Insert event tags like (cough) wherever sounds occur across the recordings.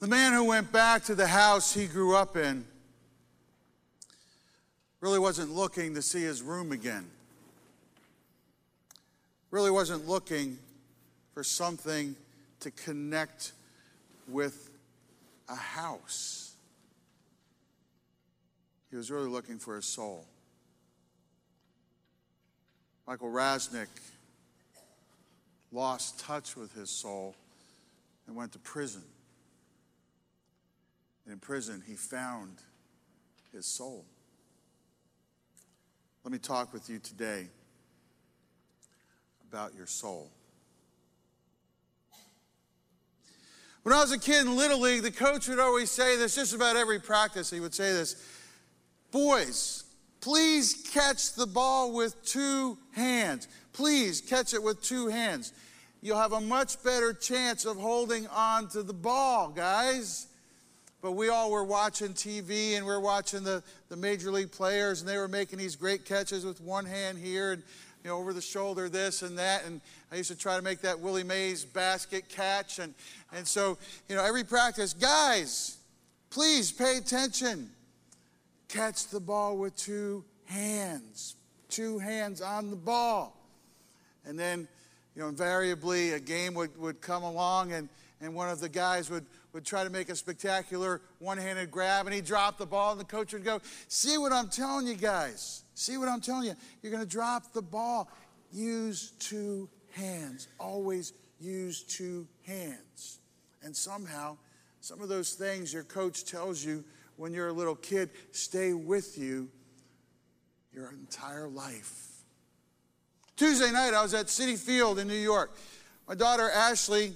The man who went back to the house he grew up in really wasn't looking to see his room again. Really wasn't looking for something to connect with a house. He was really looking for his soul. Michael Rasnick lost touch with his soul and went to prison. In prison, he found his soul. Let me talk with you today about your soul. When I was a kid in Little League, the coach would always say this, just about every practice, he would say this Boys, please catch the ball with two hands. Please catch it with two hands. You'll have a much better chance of holding on to the ball, guys. But we all were watching TV and we are watching the, the major league players, and they were making these great catches with one hand here and you know, over the shoulder, this and that. And I used to try to make that Willie Mays basket catch. And, and so, you know, every practice, guys, please pay attention. Catch the ball with two hands, two hands on the ball. And then, you know, invariably a game would, would come along and, and one of the guys would, would try to make a spectacular one handed grab, and he dropped the ball, and the coach would go, See what I'm telling you guys. See what I'm telling you. You're going to drop the ball. Use two hands. Always use two hands. And somehow, some of those things your coach tells you when you're a little kid stay with you your entire life. Tuesday night, I was at Citi Field in New York. My daughter Ashley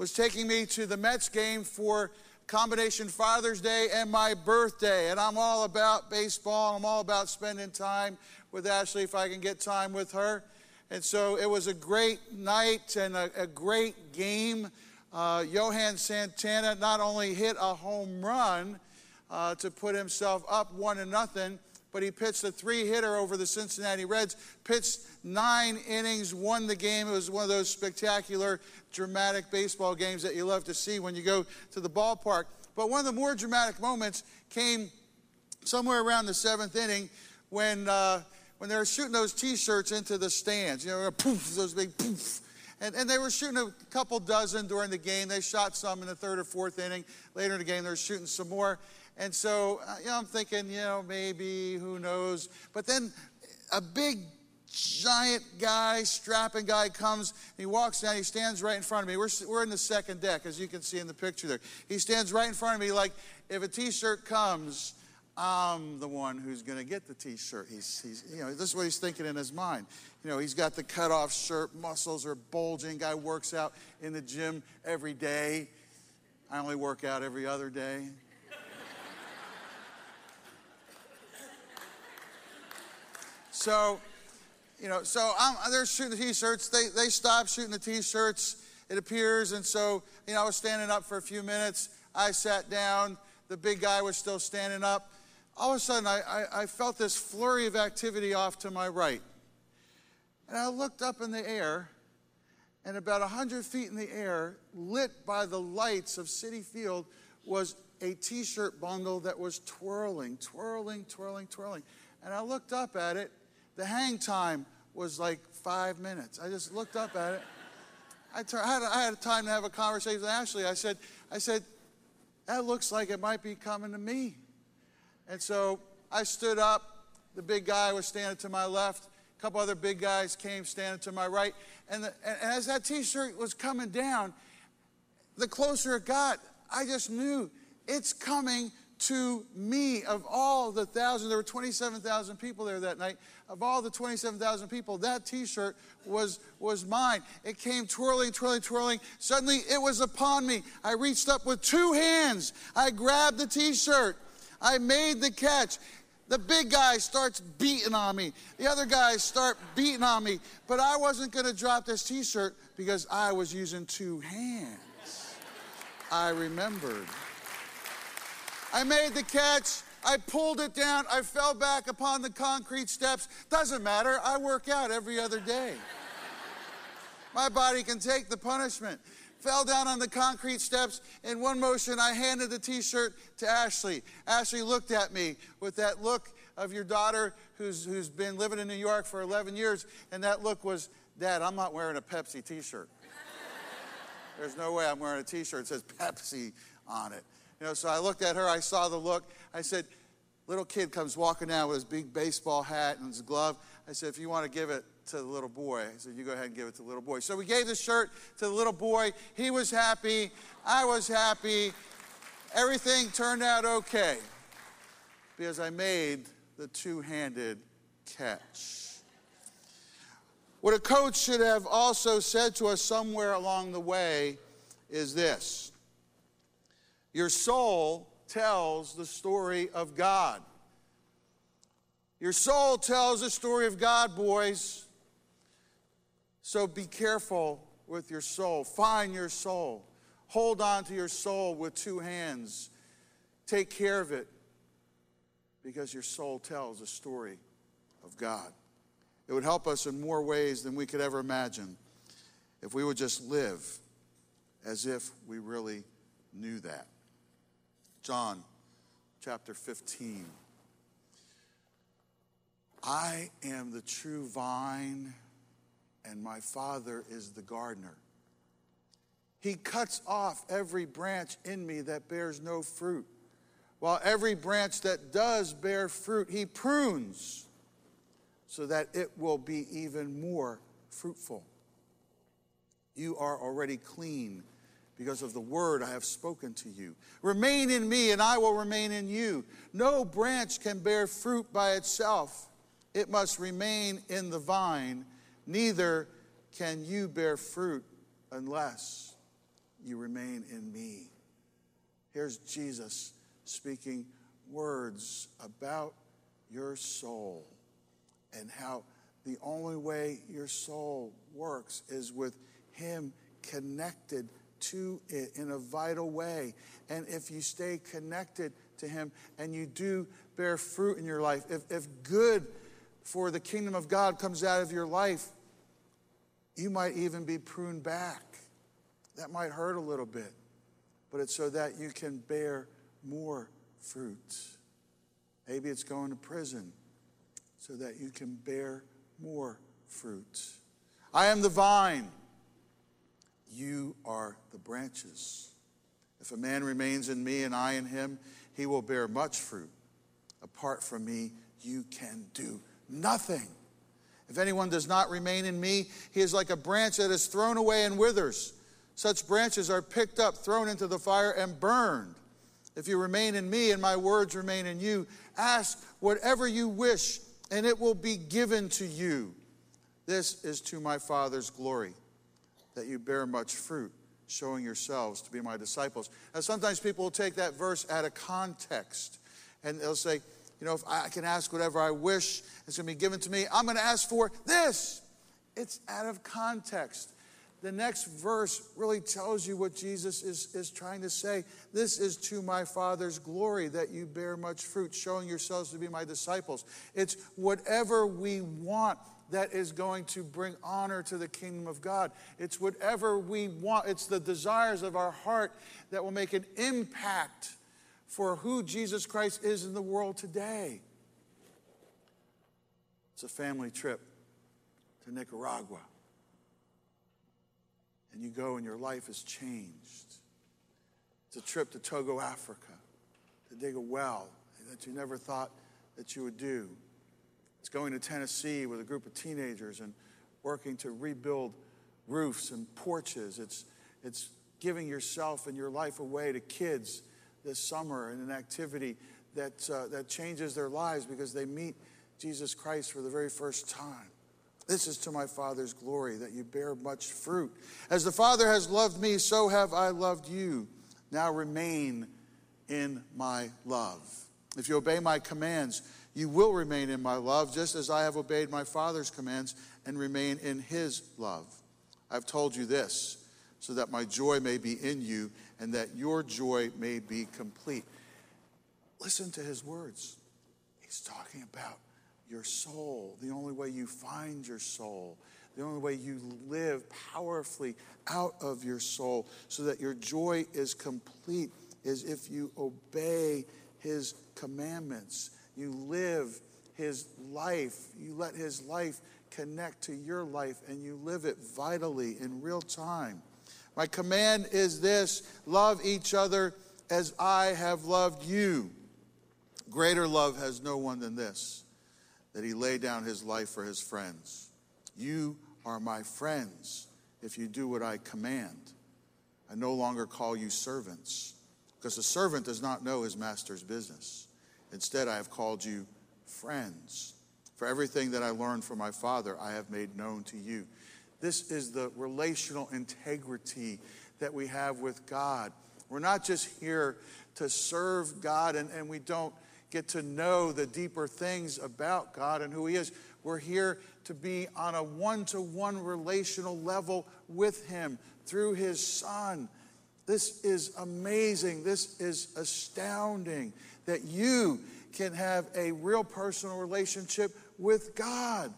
was taking me to the Mets game for combination Father's Day and my birthday. And I'm all about baseball. I'm all about spending time with Ashley if I can get time with her. And so it was a great night and a, a great game. Uh, Johan Santana not only hit a home run uh, to put himself up one to nothing, but he pitched a three hitter over the Cincinnati Reds, pitched nine innings, won the game. It was one of those spectacular, dramatic baseball games that you love to see when you go to the ballpark. But one of the more dramatic moments came somewhere around the seventh inning when, uh, when they were shooting those t shirts into the stands. You know, poof, those big poof. And, and, they were shooting a couple dozen during the game. They shot some in the third or fourth inning. Later in the game, they were shooting some more. And so, uh, you know, I'm thinking, you know, maybe, who knows. But then a big, giant guy, strapping guy comes, he walks down, he stands right in front of me. We're, we're in the second deck, as you can see in the picture there. He stands right in front of me like, if a t-shirt comes, I'm the one who's going to get the t-shirt. He's, he's, you know, this is what he's thinking in his mind. You know, he's got the cut-off shirt, muscles are bulging. Guy works out in the gym every day. I only work out every other day. (laughs) So, you know, so I'm, they're shooting the t-shirts. They, they stop shooting the t-shirts, it appears. And so, you know, I was standing up for a few minutes. I sat down. The big guy was still standing up. All of a sudden, I, I, I felt this flurry of activity off to my right. And I looked up in the air, and about 100 feet in the air, lit by the lights of Citi Field, was a t shirt bundle that was twirling, twirling, twirling, twirling. And I looked up at it, the hang time was like five minutes. I just looked up at it. I, t- I, had, I had time to have a conversation with Ashley. I said, I said, that looks like it might be coming to me. And so I stood up. The big guy was standing to my left. A couple other big guys came standing to my right. And, the, and as that t shirt was coming down, the closer it got, I just knew it's coming to me of all the thousands, there were 27,000 people there that night. Of all the 27,000 people, that t shirt was, was mine. It came twirling, twirling, twirling. Suddenly it was upon me. I reached up with two hands. I grabbed the t shirt. I made the catch. The big guy starts beating on me. The other guys start beating on me. But I wasn't going to drop this t shirt because I was using two hands. I remembered. I made the catch. I pulled it down. I fell back upon the concrete steps. Doesn't matter. I work out every other day. My body can take the punishment. fell down on the concrete steps. In one motion, I handed the t shirt to Ashley. Ashley looked at me with that look of your daughter who's, who's been living in New York for 11 years, and that look was, Dad, I'm not wearing a Pepsi t shirt. There's no way I'm wearing a t shirt that says Pepsi on it. You know, so I looked at her, I saw the look. I said, Little kid comes walking down with his big baseball hat and his glove. I said, If you want to give it to the little boy, I said, You go ahead and give it to the little boy. So we gave the shirt to the little boy. He was happy. I was happy. Everything turned out okay because I made the two handed catch. What a coach should have also said to us somewhere along the way is this Your soul tells the story of God. Your soul tells the story of God, boys. So be careful with your soul. Find your soul. Hold on to your soul with two hands. Take care of it because your soul tells a story of God. It would help us in more ways than we could ever imagine if we would just live as if we really knew that. John chapter 15. I am the true vine, and my Father is the gardener. He cuts off every branch in me that bears no fruit while every branch that does bear fruit, he prunes so that it will be even more fruitful. You are already clean because of the word I have spoken to you. Remain in me, and I will remain in you. No branch can bear fruit by itself, it must remain in the vine. Neither can you bear fruit unless you remain in me. Here's Jesus speaking words about your soul and how the only way your soul works is with Him connected to it in a vital way. And if you stay connected to Him and you do bear fruit in your life, if, if good for the kingdom of God comes out of your life, you might even be pruned back. That might hurt a little bit, but it's so that you can bear more fruit. Maybe it's going to prison so that you can bear more fruit. I am the vine. You are the branches. If a man remains in me and I in him, he will bear much fruit. Apart from me, you can do nothing. If anyone does not remain in me, he is like a branch that is thrown away and withers. Such branches are picked up, thrown into the fire, and burned. If you remain in me and my words remain in you, ask whatever you wish, and it will be given to you. This is to my Father's glory, that you bear much fruit, showing yourselves to be my disciples. Now, sometimes people will take that verse out of context, and they'll say, you know, if I can ask whatever I wish, it's going to be given to me. I'm going to ask for this. It's out of context the next verse really tells you what Jesus is, is trying to say. This is to my Father's glory that you bear much fruit, showing yourselves to be my disciples. It's whatever we want that is going to bring honor to the kingdom of God. It's whatever we want, it's the desires of our heart that will make an impact for who Jesus Christ is in the world today. It's a family trip to Nicaragua and you go and your life is changed. It's a trip to Togo, Africa, to dig a well that you never thought that you would do. It's going to Tennessee with a group of teenagers and working to rebuild roofs and porches. It's, it's giving yourself and your life away to kids this summer in an activity that, uh, that changes their lives because they meet Jesus Christ for the very first time. This is to my Father's glory, that you bear much fruit. As the Father has loved me, so have I loved you. Now remain in my love. If you obey my commands, you will remain in my love, just as I have obeyed my Father's commands and remain in his love. I've told you this, so that my joy may be in you and that your joy may be complete. Listen to his words. He's talking about your soul, the only way you find your soul, the only way you live powerfully out of your soul so that your joy is complete is if you obey his commandments. You live his life. You let his life connect to your life and you live it vitally in real time. My command is this love each other as I have loved you. Greater love has no one than this that he laid down his life for his friends. You are my friends if you do what I command. I no longer call you servants because a servant does not know his master's business. Instead, I have called you friends. For everything that I learned from my Father, I have made known to you. This is the relational integrity that we have with God. We're not just here to serve God and, and we don't get to know the deeper things about God and who He is. We're here to be on a one to one relational level with Him through His Son. This is amazing. This is astounding that you can have a real personal relationship with God.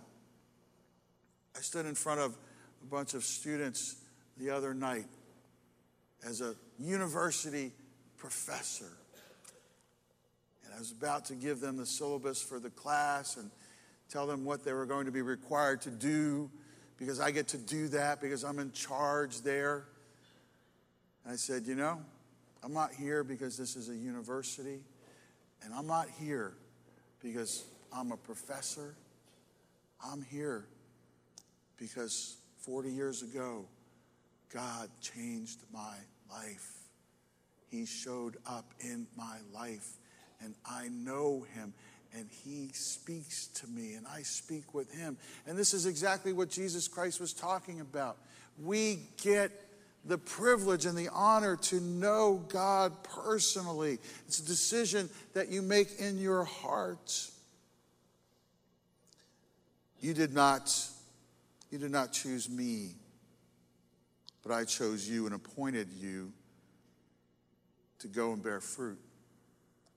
I stood in front of a bunch of students the other night as a university professor. And I was about to give them the syllabus for the class and tell them what they were going to be required to do because I get to do that because I'm in charge there. And I said, You know, I'm not here because this is a university, and I'm not here because I'm a professor. I'm here because 40 years ago, God changed my life. He showed up in my life, and I know Him, and He speaks to me, and I speak with Him. And this is exactly what Jesus Christ was talking about. We get the privilege and the honor to know God personally. It's a decision that you make in your heart. You did not you did not choose me, but I chose you and appointed you to go and bear fruit,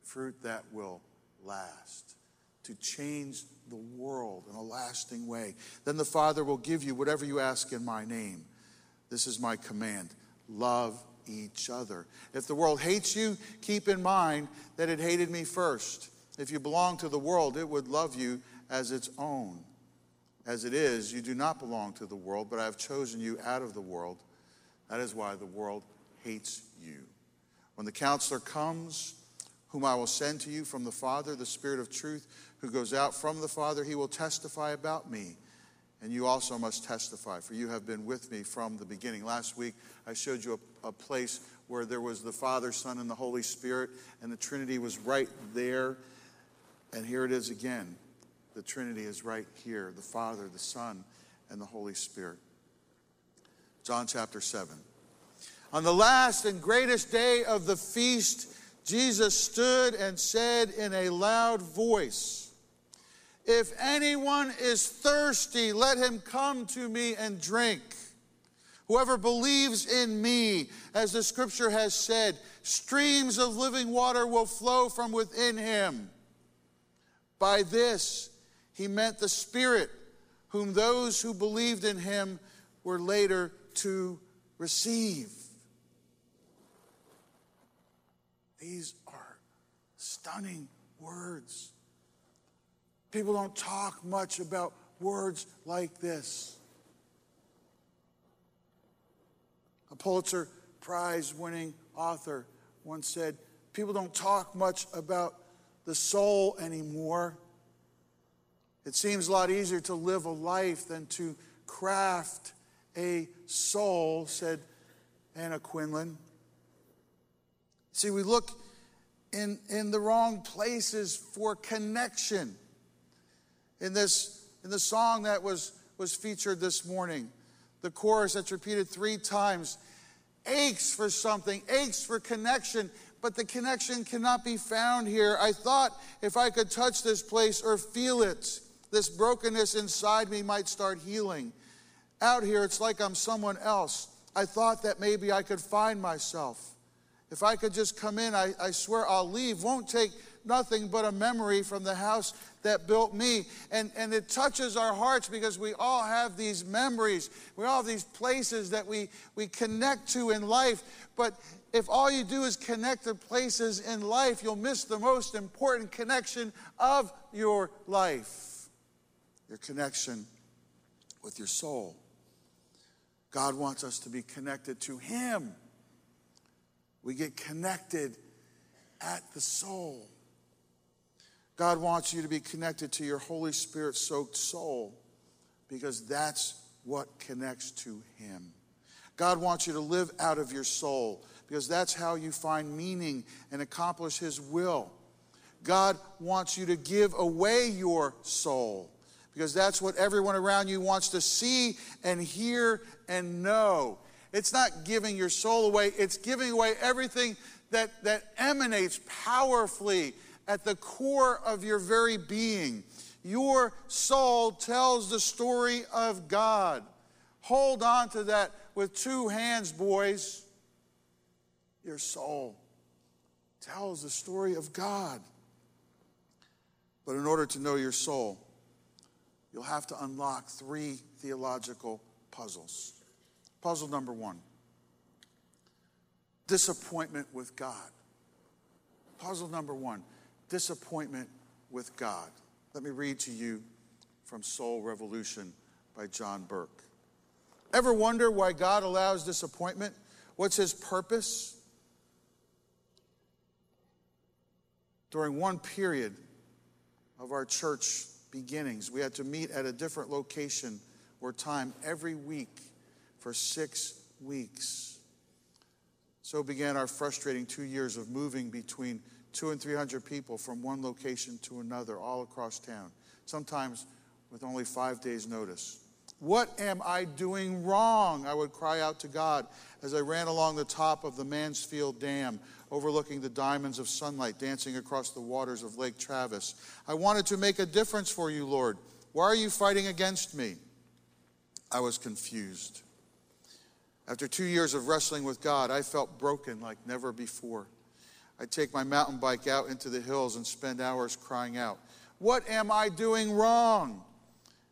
fruit that will last, to change the world in a lasting way. Then the Father will give you whatever you ask in my name. This is my command love each other. If the world hates you, keep in mind that it hated me first. If you belong to the world, it would love you as its own. As it is, you do not belong to the world, but I have chosen you out of the world. That is why the world hates you. When the counselor comes, whom I will send to you from the Father, the Spirit of truth, who goes out from the Father, he will testify about me. And you also must testify, for you have been with me from the beginning. Last week, I showed you a, a place where there was the Father, Son, and the Holy Spirit, and the Trinity was right there. And here it is again. The Trinity is right here the Father, the Son, and the Holy Spirit. John chapter 7. On the last and greatest day of the feast, Jesus stood and said in a loud voice, If anyone is thirsty, let him come to me and drink. Whoever believes in me, as the scripture has said, streams of living water will flow from within him. By this, he meant the Spirit, whom those who believed in him were later to receive. These are stunning words. People don't talk much about words like this. A Pulitzer Prize winning author once said, People don't talk much about the soul anymore. It seems a lot easier to live a life than to craft a soul, said Anna Quindlen. See, we look in, in the wrong places for connection. In this, in the song that was, was featured this morning, the chorus that's repeated three times aches for something, aches for connection, but the connection cannot be found here. I thought if I could touch this place or feel it, this brokenness inside me might start healing. Out here, it's like I'm someone else. I thought that maybe I could find myself. If I could just come in, I, I swear I'll leave. Won't take nothing but a memory from the house that built me. And, and it touches our hearts because we all have these memories. We all have these places that we, we connect to in life. But if all you do is connect to places in life, you'll miss the most important connection of your life your connection with your soul. God wants us to be connected to Him. We get connected at the soul. God wants you to be connected to your Holy Spirit soaked soul because that's what connects to Him. God wants you to live out of your soul because that's how you find meaning and accomplish His will. God wants you to give away your soul because that's what everyone around you wants to see and hear and know. It's not giving your soul away, it's giving away everything that, that emanates powerfully at the core of your very being. Your soul tells the story of God. Hold on to that with two hands, boys. Your soul tells the story of God. But in order to know your soul, you'll have to unlock three theological puzzles. Puzzle number one disappointment with God. Puzzle number one disappointment with God. Let me read to you from Soul Revolution by John Burke. Ever wonder why God allows disappointment? What's his purpose? During one period of our church beginnings, we had to meet at a different location or time every week for six weeks. So began our frustrating two years of moving between two and three hundred people from one location to another all across town, sometimes with only five days' notice. What am I doing wrong? I would cry out to God as I ran along the top of the Mansfield Dam, overlooking the diamonds of sunlight dancing across the waters of Lake Travis. I wanted to make a difference for you, Lord. Why are you fighting against me? I was confused. After two years of wrestling with God, I felt broken like never before. I'd take my mountain bike out into the hills and spend hours crying out, What am I doing wrong?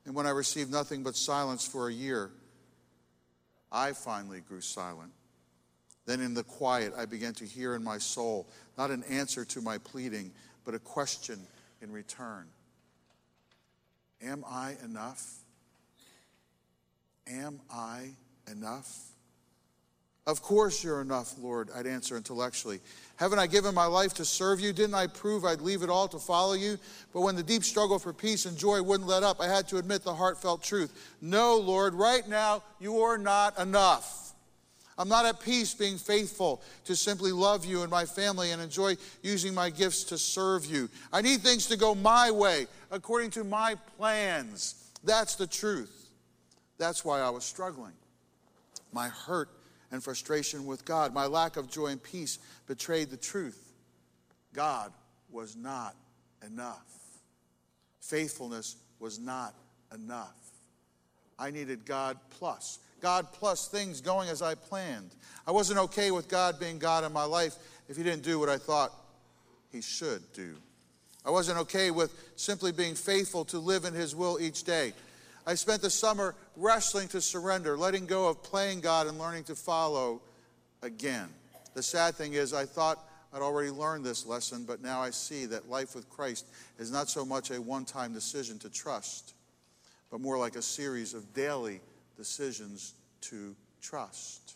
And when I received nothing but silence for a year, I finally grew silent. Then in the quiet, I began to hear in my soul not an answer to my pleading, but a question in return Am I enough? Am I enough? Of course you're enough, Lord, I'd answer intellectually. Haven't I given my life to serve you? Didn't I prove I'd leave it all to follow you? But when the deep struggle for peace and joy wouldn't let up, I had to admit the heartfelt truth. No, Lord, right now you are not enough. I'm not at peace being faithful to simply love you and my family and enjoy using my gifts to serve you. I need things to go my way, according to my plans. That's the truth. That's why I was struggling. My hurt and frustration with God. My lack of joy and peace betrayed the truth. God was not enough. Faithfulness was not enough. I needed God plus. God plus things going as I planned. I wasn't okay with God being God in my life if He didn't do what I thought He should do. I wasn't okay with simply being faithful to live in His will each day. I spent the summer wrestling to surrender, letting go of playing God and learning to follow again. The sad thing is, I thought I'd already learned this lesson, but now I see that life with Christ is not so much a one time decision to trust, but more like a series of daily decisions to trust.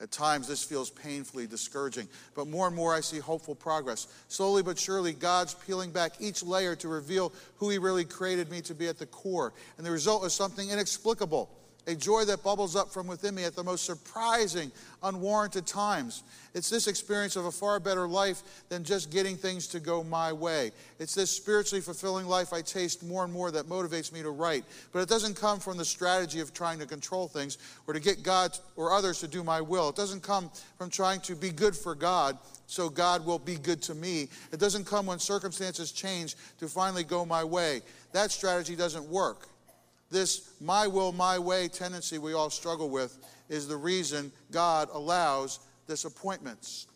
At times, this feels painfully discouraging, but more and more I see hopeful progress. Slowly but surely, God's peeling back each layer to reveal who He really created me to be at the core. And the result is something inexplicable a joy that bubbles up from within me at the most surprising, unwarranted times. It's this experience of a far better life than just getting things to go my way. It's this spiritually fulfilling life I taste more and more that motivates me to write. But it doesn't come from the strategy of trying to control things or to get God or others to do my will. It doesn't come from trying to be good for God so God will be good to me. It doesn't come when circumstances change to finally go my way. That strategy doesn't work. This my will, my way tendency we all struggle with is the reason God allows disappointments.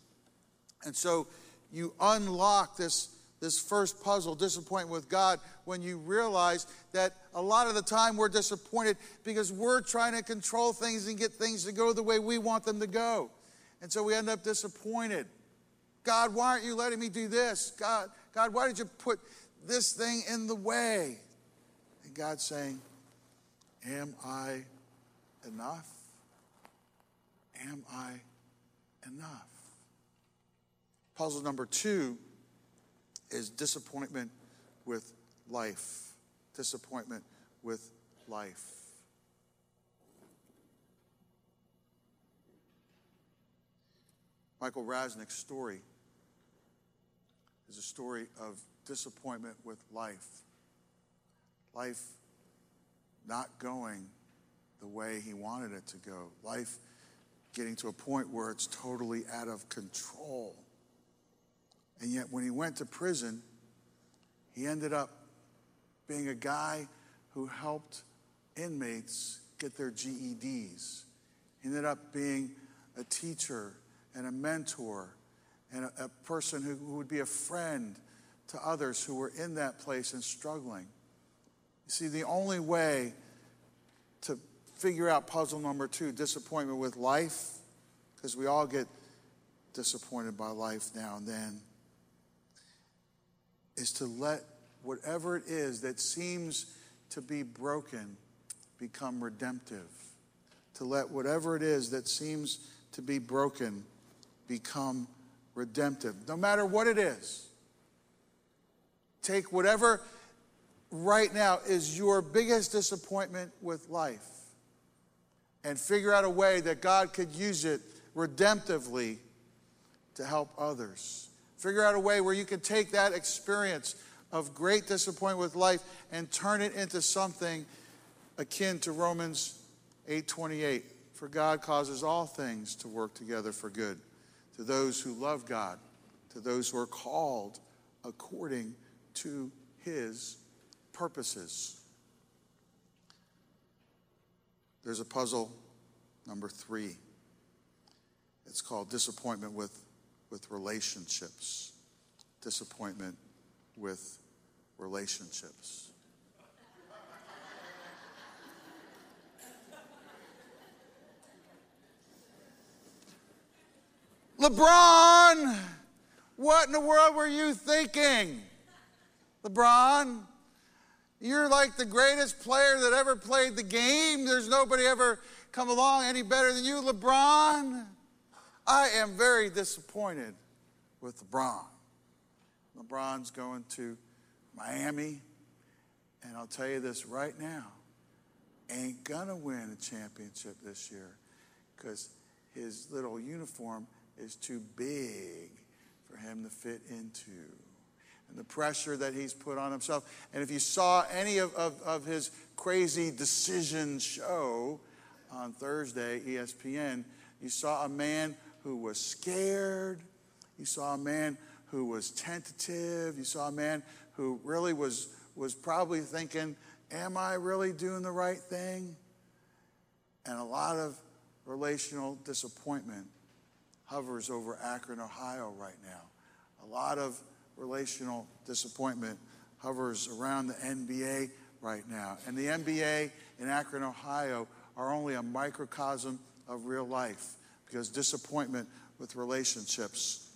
And so you unlock this this first puzzle, disappointment with God, when you realize that a lot of the time we're disappointed because we're trying to control things and get things to go the way we want them to go. And so we end up disappointed. God, why aren't you letting me do this? God, God, why did you put this thing in the way? And God's saying, Am I enough? Am I enough? Puzzle number two is disappointment with life. Disappointment with life. Michael Rasnick's story is a story of disappointment with life. Life not going the way he wanted it to go. Life getting to a point where it's totally out of control. And yet, when he went to prison, he ended up being a guy who helped inmates get their GEDs. He ended up being a teacher and a mentor and a, a person who, who would be a friend to others who were in that place and struggling. See, the only way to figure out puzzle number two, disappointment with life, because we all get disappointed by life now and then is to let whatever it is that seems to be broken become redemptive. To let whatever it is that seems to be broken become redemptive, no matter what it is. Take whatever right now is your biggest disappointment with life and figure out a way that God could use it redemptively to help others. Figure out a way where you can take that experience of great disappointment with life and turn it into something akin to Romans 8:28. For God causes all things to work together for good to those who love God, to those who are called according to his purposes. There's a puzzle number 3. It's called disappointment with with relationships, disappointment with relationships. LeBron, what in the world were you thinking? LeBron, you're like the greatest player that ever played the game. There's nobody ever come along any better than you, LeBron. I am very disappointed with LeBron. LeBron's going to Miami, and I'll tell you this right now ain't gonna win a championship this year because his little uniform is too big for him to fit into. And the pressure that he's put on himself. And if you saw any of, of, of his crazy decision show on Thursday, ESPN, you saw a man who was scared. You saw a man who was tentative. You saw a man who really was, was probably thinking, Am I really doing the right thing? And a lot of relational disappointment hovers over Akron, Ohio right now. A lot of relational disappointment hovers around the NBA right now. And the NBA in Akron, Ohio are only a microcosm of real life because disappointment with relationships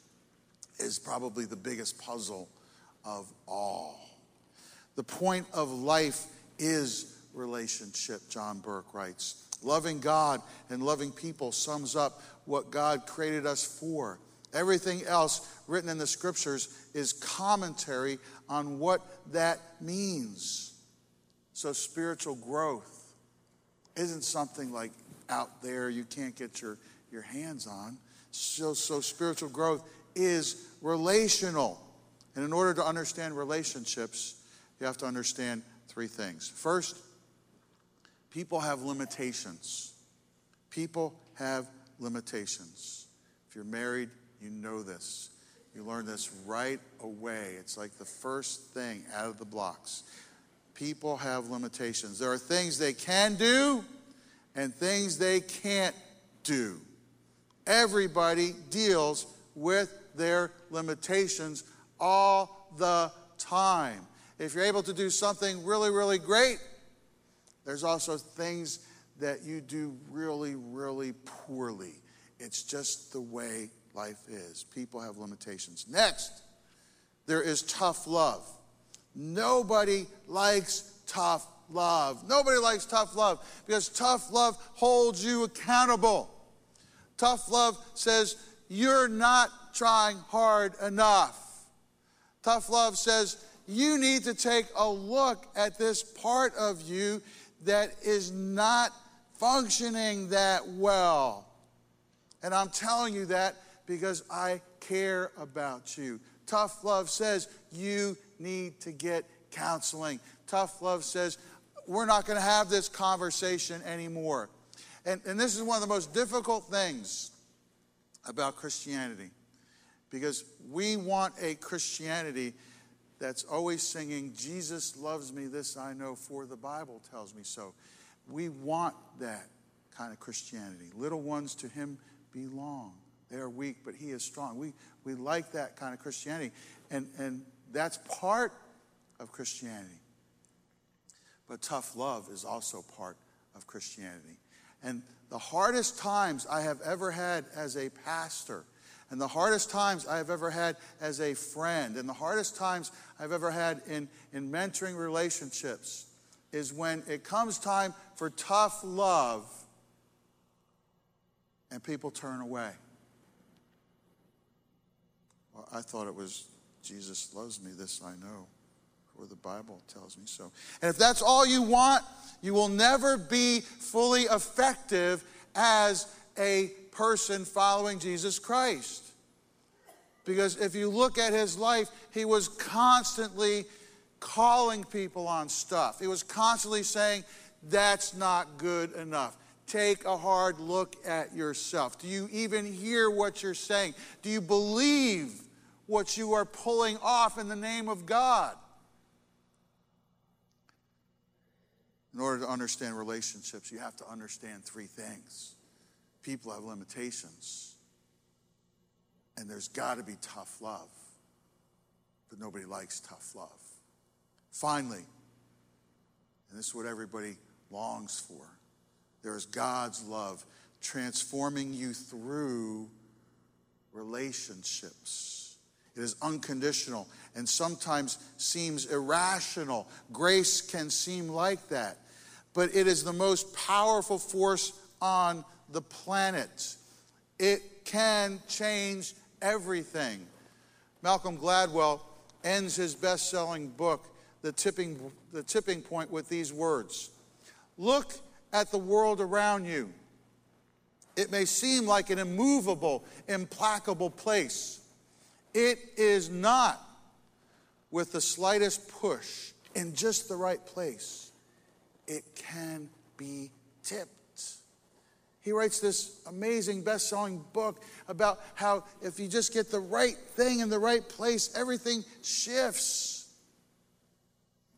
is probably the biggest puzzle of all. The point of life is relationship, John Burke writes. Loving God and loving people sums up what God created us for. Everything else written in the scriptures is commentary on what that means. So, spiritual growth isn't something like out there you can't get your your hands on. So, so spiritual growth is relational. And in order to understand relationships, you have to understand three things. First, people have limitations. People have limitations. If you're married, you know this. You learn this right away. It's like the first thing out of the blocks. People have limitations. There are things they can do and things they can't do. Everybody deals with their limitations all the time. If you're able to do something really, really great, there's also things that you do really, really poorly. It's just the way life is. People have limitations. Next, there is tough love. Nobody likes tough love. Nobody likes tough love because tough love holds you accountable. Tough love says, You're not trying hard enough. Tough love says, You need to take a look at this part of you that is not functioning that well. And I'm telling you that because I care about you. Tough love says you need to get counseling. Tough love says we're not going to have this conversation anymore. And, and this is one of the most difficult things about Christianity because we want a Christianity that's always singing, Jesus loves me, this I know, for the Bible tells me so. We want that kind of Christianity. Little ones to him belong. They are weak, but he is strong. We, we like that kind of Christianity. And, and that's part of Christianity. But tough love is also part of Christianity. And the hardest times I have ever had as a pastor, and the hardest times I have ever had as a friend, and the hardest times I've ever had in, in mentoring relationships is when it comes time for tough love and people turn away. Well, I thought it was Jesus loves me, this I know, for the Bible tells me so. And if that's all you want, you will never be fully effective as a person following Jesus Christ. Because if you look at his life, he was constantly calling people on stuff. He was constantly saying, That's not good enough. Take a hard look at yourself. Do you even hear what you're saying? Do you believe what you are pulling off in the name of God? In order to understand relationships, you have to understand three things. People have limitations, and there's got to be tough love, but nobody likes tough love. Finally, and this is what everybody longs for there is God's love transforming you through relationships. It is unconditional and sometimes seems irrational. Grace can seem like that, but it is the most powerful force on the planet. It can change everything. Malcolm Gladwell ends his best selling book, the tipping, the tipping Point, with these words Look at the world around you. It may seem like an immovable, implacable place. It is not with the slightest push in just the right place. It can be tipped. He writes this amazing best selling book about how if you just get the right thing in the right place, everything shifts.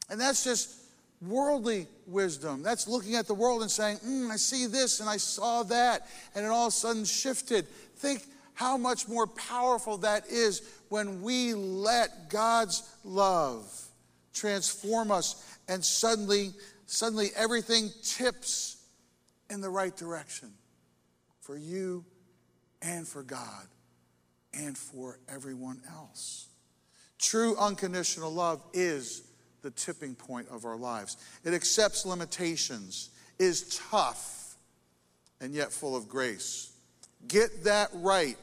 And that's just worldly wisdom. That's looking at the world and saying, mm, I see this and I saw that, and it all of a sudden shifted. Think how much more powerful that is when we let God's love transform us and suddenly suddenly everything tips in the right direction for you and for God and for everyone else. True unconditional love is the tipping point of our lives. It accepts limitations, is tough, and yet full of grace. Get that right,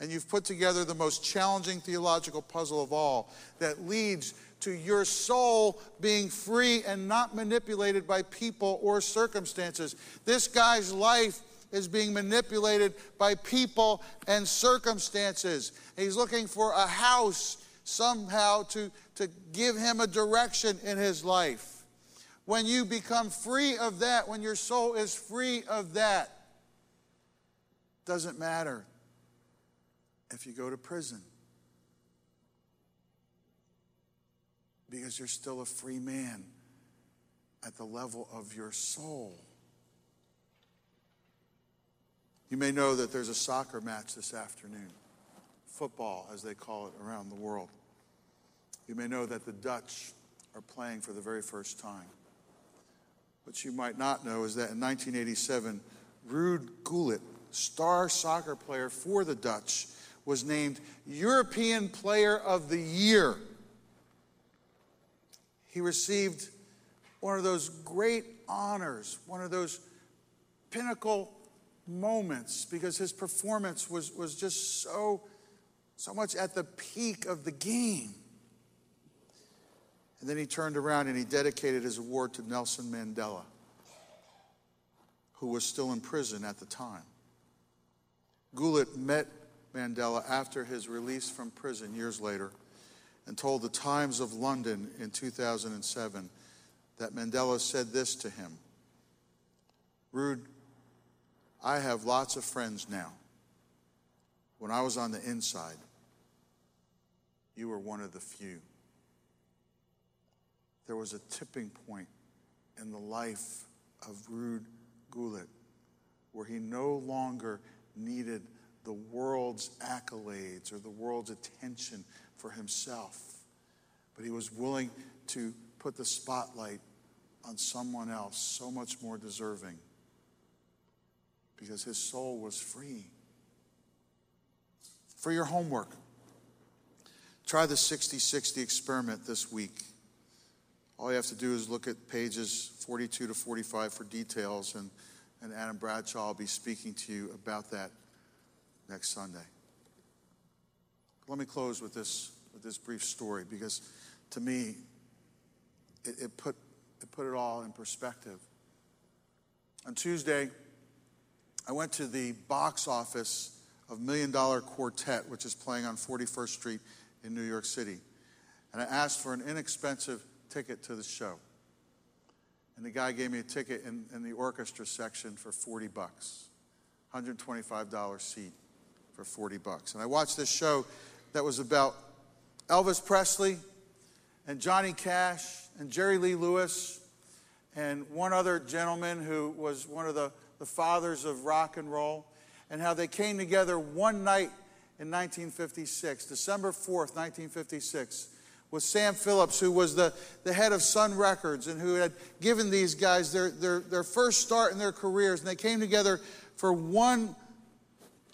and you've put together the most challenging theological puzzle of all that leads to your soul being free and not manipulated by people or circumstances. This guy's life is being manipulated by people and circumstances. He's looking for a house somehow to, to give him a direction in his life. When you become free of that, when your soul is free of that, doesn't matter if you go to prison. Because you're still a free man at the level of your soul. You may know that there's a soccer match this afternoon football, as they call it around the world. You may know that the Dutch are playing for the very first time. What you might not know is that in 1987, Ruud Gullit, star soccer player for the Dutch, was named European Player of the Year. He received one of those great honors, one of those pinnacle moments, because his performance was, was just so, so much at the peak of the game. And then he turned around and he dedicated his award to Nelson Mandela, who was still in prison at the time. Gullit met Mandela after his release from prison years later and told the Times of London in 2007 that Mandela said this to him Ruud, I have lots of friends now. When I was on the inside, you were one of the few. There was a tipping point in the life of Ruud Gullit where he no longer needed the world's accolades or the world's attention for himself, but he was willing to put the spotlight on someone else so much more deserving because his soul was free. For your homework, try the 60 60 experiment this week. All you have to do is look at pages 42 to 45 for details, and, and Adam Bradshaw will be speaking to you about that next Sunday. Let me close with this, with this brief story because to me, it, it, put, it put it all in perspective. On Tuesday, I went to the box office of Million Dollar Quartet, which is playing on 41st Street in New York City. And I asked for an inexpensive ticket to the show. And the guy gave me a ticket in, in the orchestra section for 40 bucks, $125 seat for 40 bucks. And I watched this show that was about Elvis Presley and Johnny Cash and Jerry Lee Lewis and one other gentleman who was one of the, the fathers of rock and roll, and how they came together one night in 1956, December 4th, 1956, with Sam Phillips, who was the, the head of Sun Records and who had given these guys their, their, their first start in their careers. And they came together for one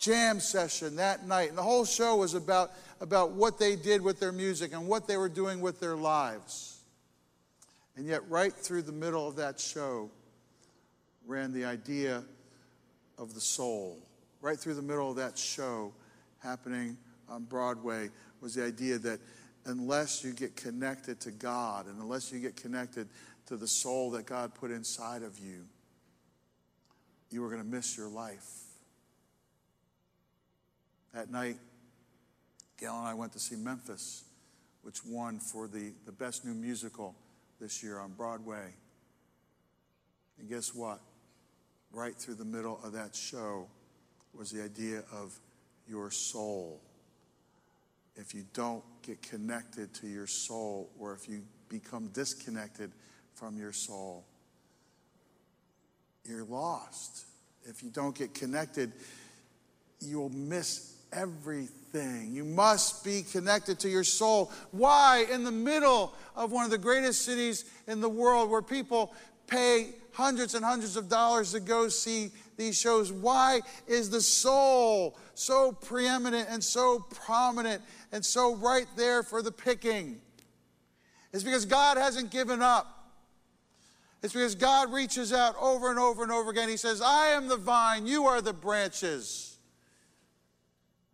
jam session that night. And the whole show was about, about what they did with their music and what they were doing with their lives. And yet, right through the middle of that show ran the idea of the soul. Right through the middle of that show happening on Broadway was the idea that unless you get connected to God and unless you get connected to the soul that God put inside of you, you are going to miss your life. That night, Gail and I went to see Memphis, which won for the, the best new musical this year on Broadway. And guess what? Right through the middle of that show was the idea of your soul. If you don't get connected to your soul, or if you become disconnected from your soul, you're lost. If you don't get connected, you'll miss everything. You must be connected to your soul. Why? In the middle of one of the greatest cities in the world where people pay hundreds and hundreds of dollars to go see these shows. Why is the soul so preeminent and so prominent and so right there for the picking? It's because God hasn't given up. It's because God reaches out over and over and over again. He says, I am the vine, you are the branches.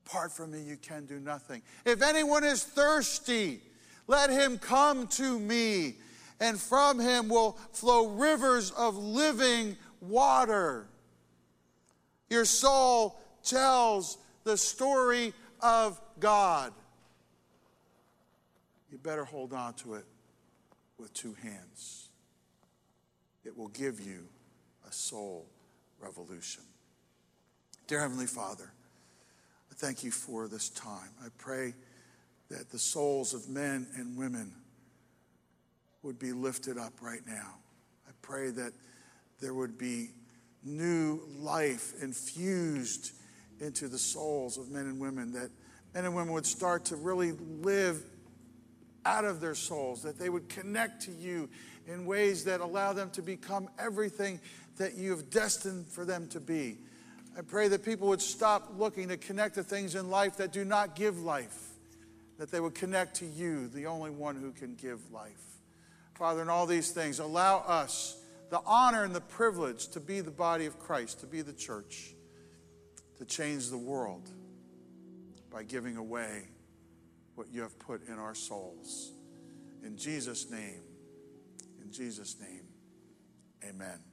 Apart from me, you can do nothing. If anyone is thirsty, let him come to me, and from him will flow rivers of living water. Your soul tells the story of God. You better hold on to it with two hands. It will give you a soul revolution. Dear Heavenly Father, thank you for this time. I pray that the souls of men and women would be lifted up right now. I pray that there would be new life infused into the souls of men and women, that men and women would start to really live out of their souls, that they would connect to you in ways that allow them to become everything that you have destined for them to be. I pray that people would stop looking to connect to things in life that do not give life, that they would connect to you, the only one who can give life. Father, in all these things, allow us the honor and the privilege to be the body of Christ, to be the church, to change the world by giving away what you have put in our souls. In Jesus' name, in Jesus' name, amen.